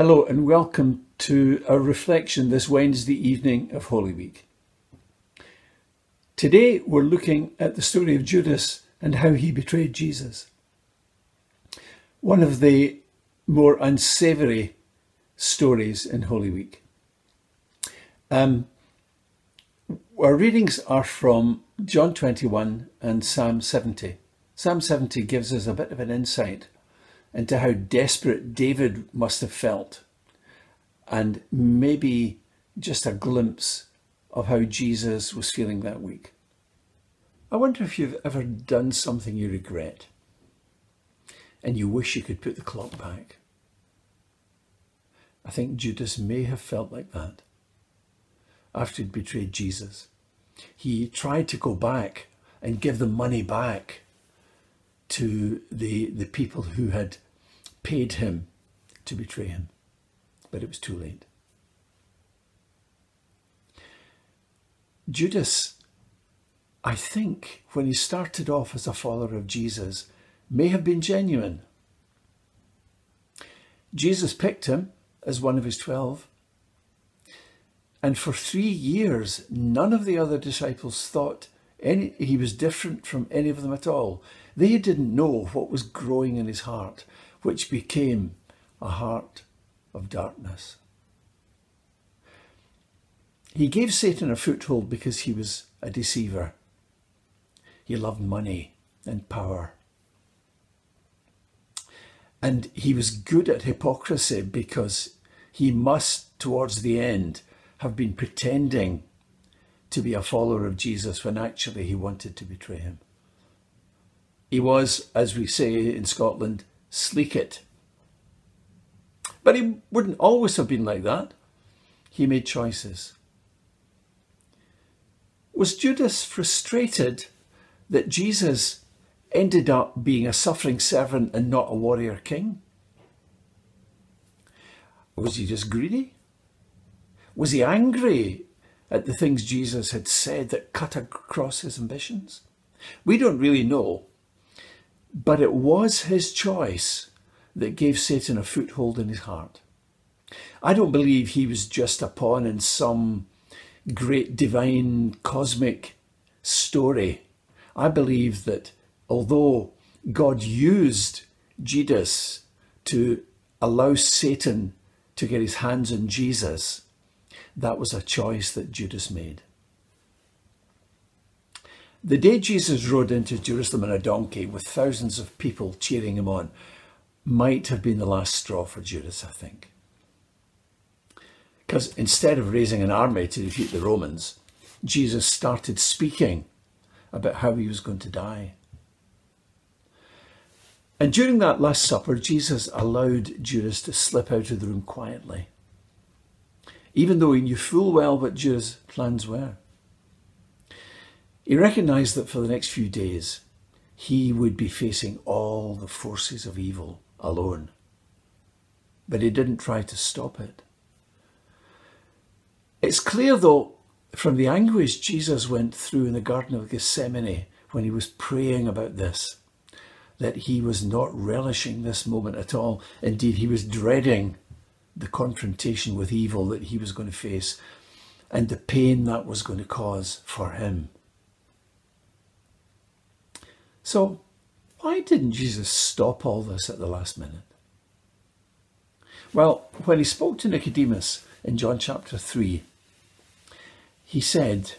Hello and welcome to our reflection this Wednesday evening of Holy Week. Today we're looking at the story of Judas and how he betrayed Jesus. One of the more unsavoury stories in Holy Week. Um, our readings are from John 21 and Psalm 70. Psalm 70 gives us a bit of an insight into how desperate David must have felt, and maybe just a glimpse of how Jesus was feeling that week. I wonder if you've ever done something you regret and you wish you could put the clock back. I think Judas may have felt like that after he'd betrayed Jesus. He tried to go back and give the money back to the, the people who had paid him to betray him, but it was too late. Judas, I think, when he started off as a follower of Jesus, may have been genuine. Jesus picked him as one of his twelve. And for three years, none of the other disciples thought any, he was different from any of them at all. They didn't know what was growing in his heart, which became a heart of darkness. He gave Satan a foothold because he was a deceiver. He loved money and power. And he was good at hypocrisy because he must, towards the end, have been pretending to be a follower of Jesus when actually he wanted to betray him. He was, as we say in Scotland, sleek it. But he wouldn't always have been like that. He made choices. Was Judas frustrated that Jesus ended up being a suffering servant and not a warrior king? Was he just greedy? Was he angry at the things Jesus had said that cut across his ambitions? We don't really know, but it was his choice that gave Satan a foothold in his heart. I don't believe he was just a pawn in some great divine cosmic story. I believe that although God used Judas to allow Satan to get his hands on Jesus, that was a choice that Judas made. The day Jesus rode into Jerusalem on a donkey with thousands of people cheering him on might have been the last straw for Judas, I think. Because instead of raising an army to defeat the Romans, Jesus started speaking about how he was going to die. And during that Last Supper, Jesus allowed Judas to slip out of the room quietly, even though he knew full well what Judas' plans were. He recognized that for the next few days, he would be facing all the forces of evil alone. But he didn't try to stop it. It's clear, though, from the anguish Jesus went through in the Garden of Gethsemane when he was praying about this, that he was not relishing this moment at all. Indeed, he was dreading the confrontation with evil that he was going to face and the pain that was going to cause for him. So, why didn't Jesus stop all this at the last minute? Well, when he spoke to Nicodemus in John chapter 3, he said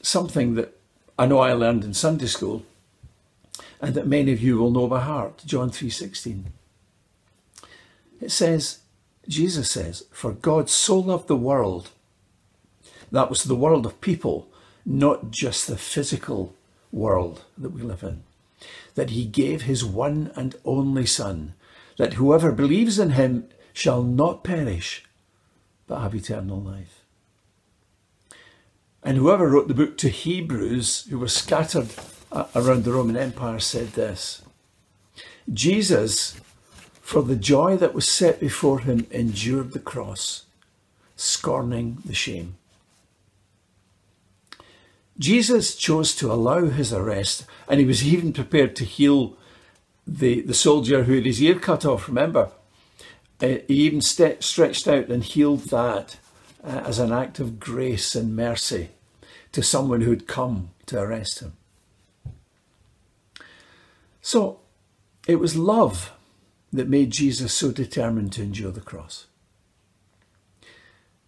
something that I know I learned in Sunday school and that many of you will know by heart, John 3:16. It says, Jesus says, "For God so loved the world." That was the world of people, not just the physical world that we live in that he gave his one and only Son, that whoever believes in him shall not perish, but have eternal life. And whoever wrote the book to Hebrews, who were scattered around the Roman Empire, said this Jesus, for the joy that was set before him, endured the cross, scorning the shame Jesus chose to allow his arrest, and he was even prepared to heal the, the soldier who had his ear cut off, remember? he even st- stretched out and healed that uh, as an act of grace and mercy to someone who'd come to arrest him. So it was love that made Jesus so determined to endure the cross.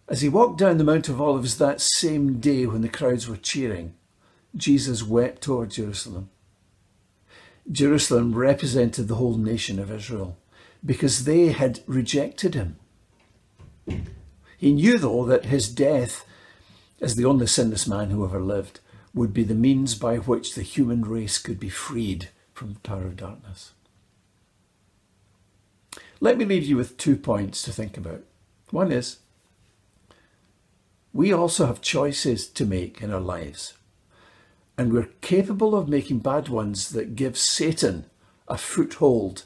As he walked down the Mount of Olives that same day when the crowds were cheering, Jesus wept toward Jerusalem. Jerusalem represented the whole nation of Israel because they had rejected him. He knew, though, that his death, as the only sinless man who ever lived, would be the means by which the human race could be freed from the power of darkness. Let me leave you with two points to think about. One is, we also have choices to make in our lives, and we're capable of making bad ones that give Satan a foothold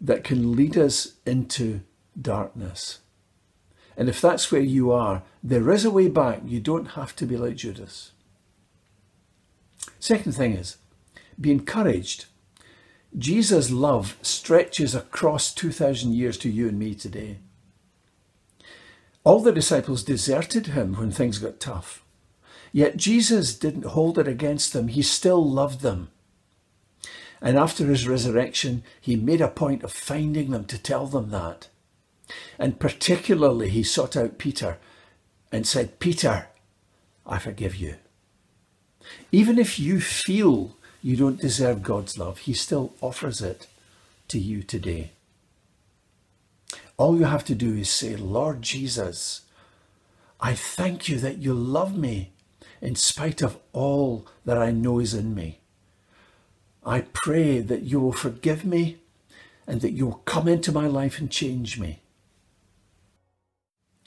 that can lead us into darkness. And if that's where you are, there is a way back. You don't have to be like Judas. Second thing is, be encouraged. Jesus' love stretches across 2,000 years to you and me today. All the disciples deserted him when things got tough. Yet Jesus didn't hold it against them. He still loved them. And after his resurrection, he made a point of finding them to tell them that. And particularly, he sought out Peter and said, Peter, I forgive you. Even if you feel you don't deserve God's love, he still offers it to you today. All you have to do is say, Lord Jesus, I thank you that you love me in spite of all that I know is in me. I pray that you will forgive me and that you will come into my life and change me.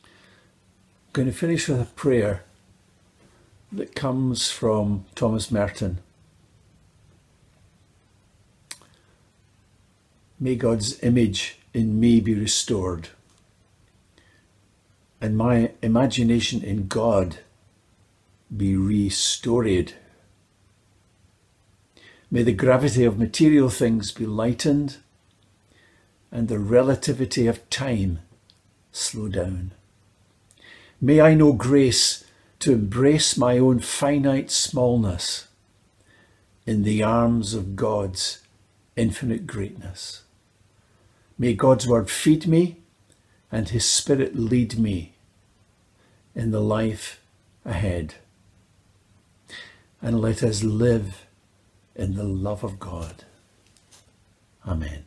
I'm going to finish with a prayer that comes from Thomas Merton. May God's image in me be restored and my imagination in God be restored. May the gravity of material things be lightened and the relativity of time slow down. May I know grace to embrace my own finite smallness in the arms of God's infinite greatness. May God's word feed me and his spirit lead me in the life ahead. And let us live in the love of God. Amen.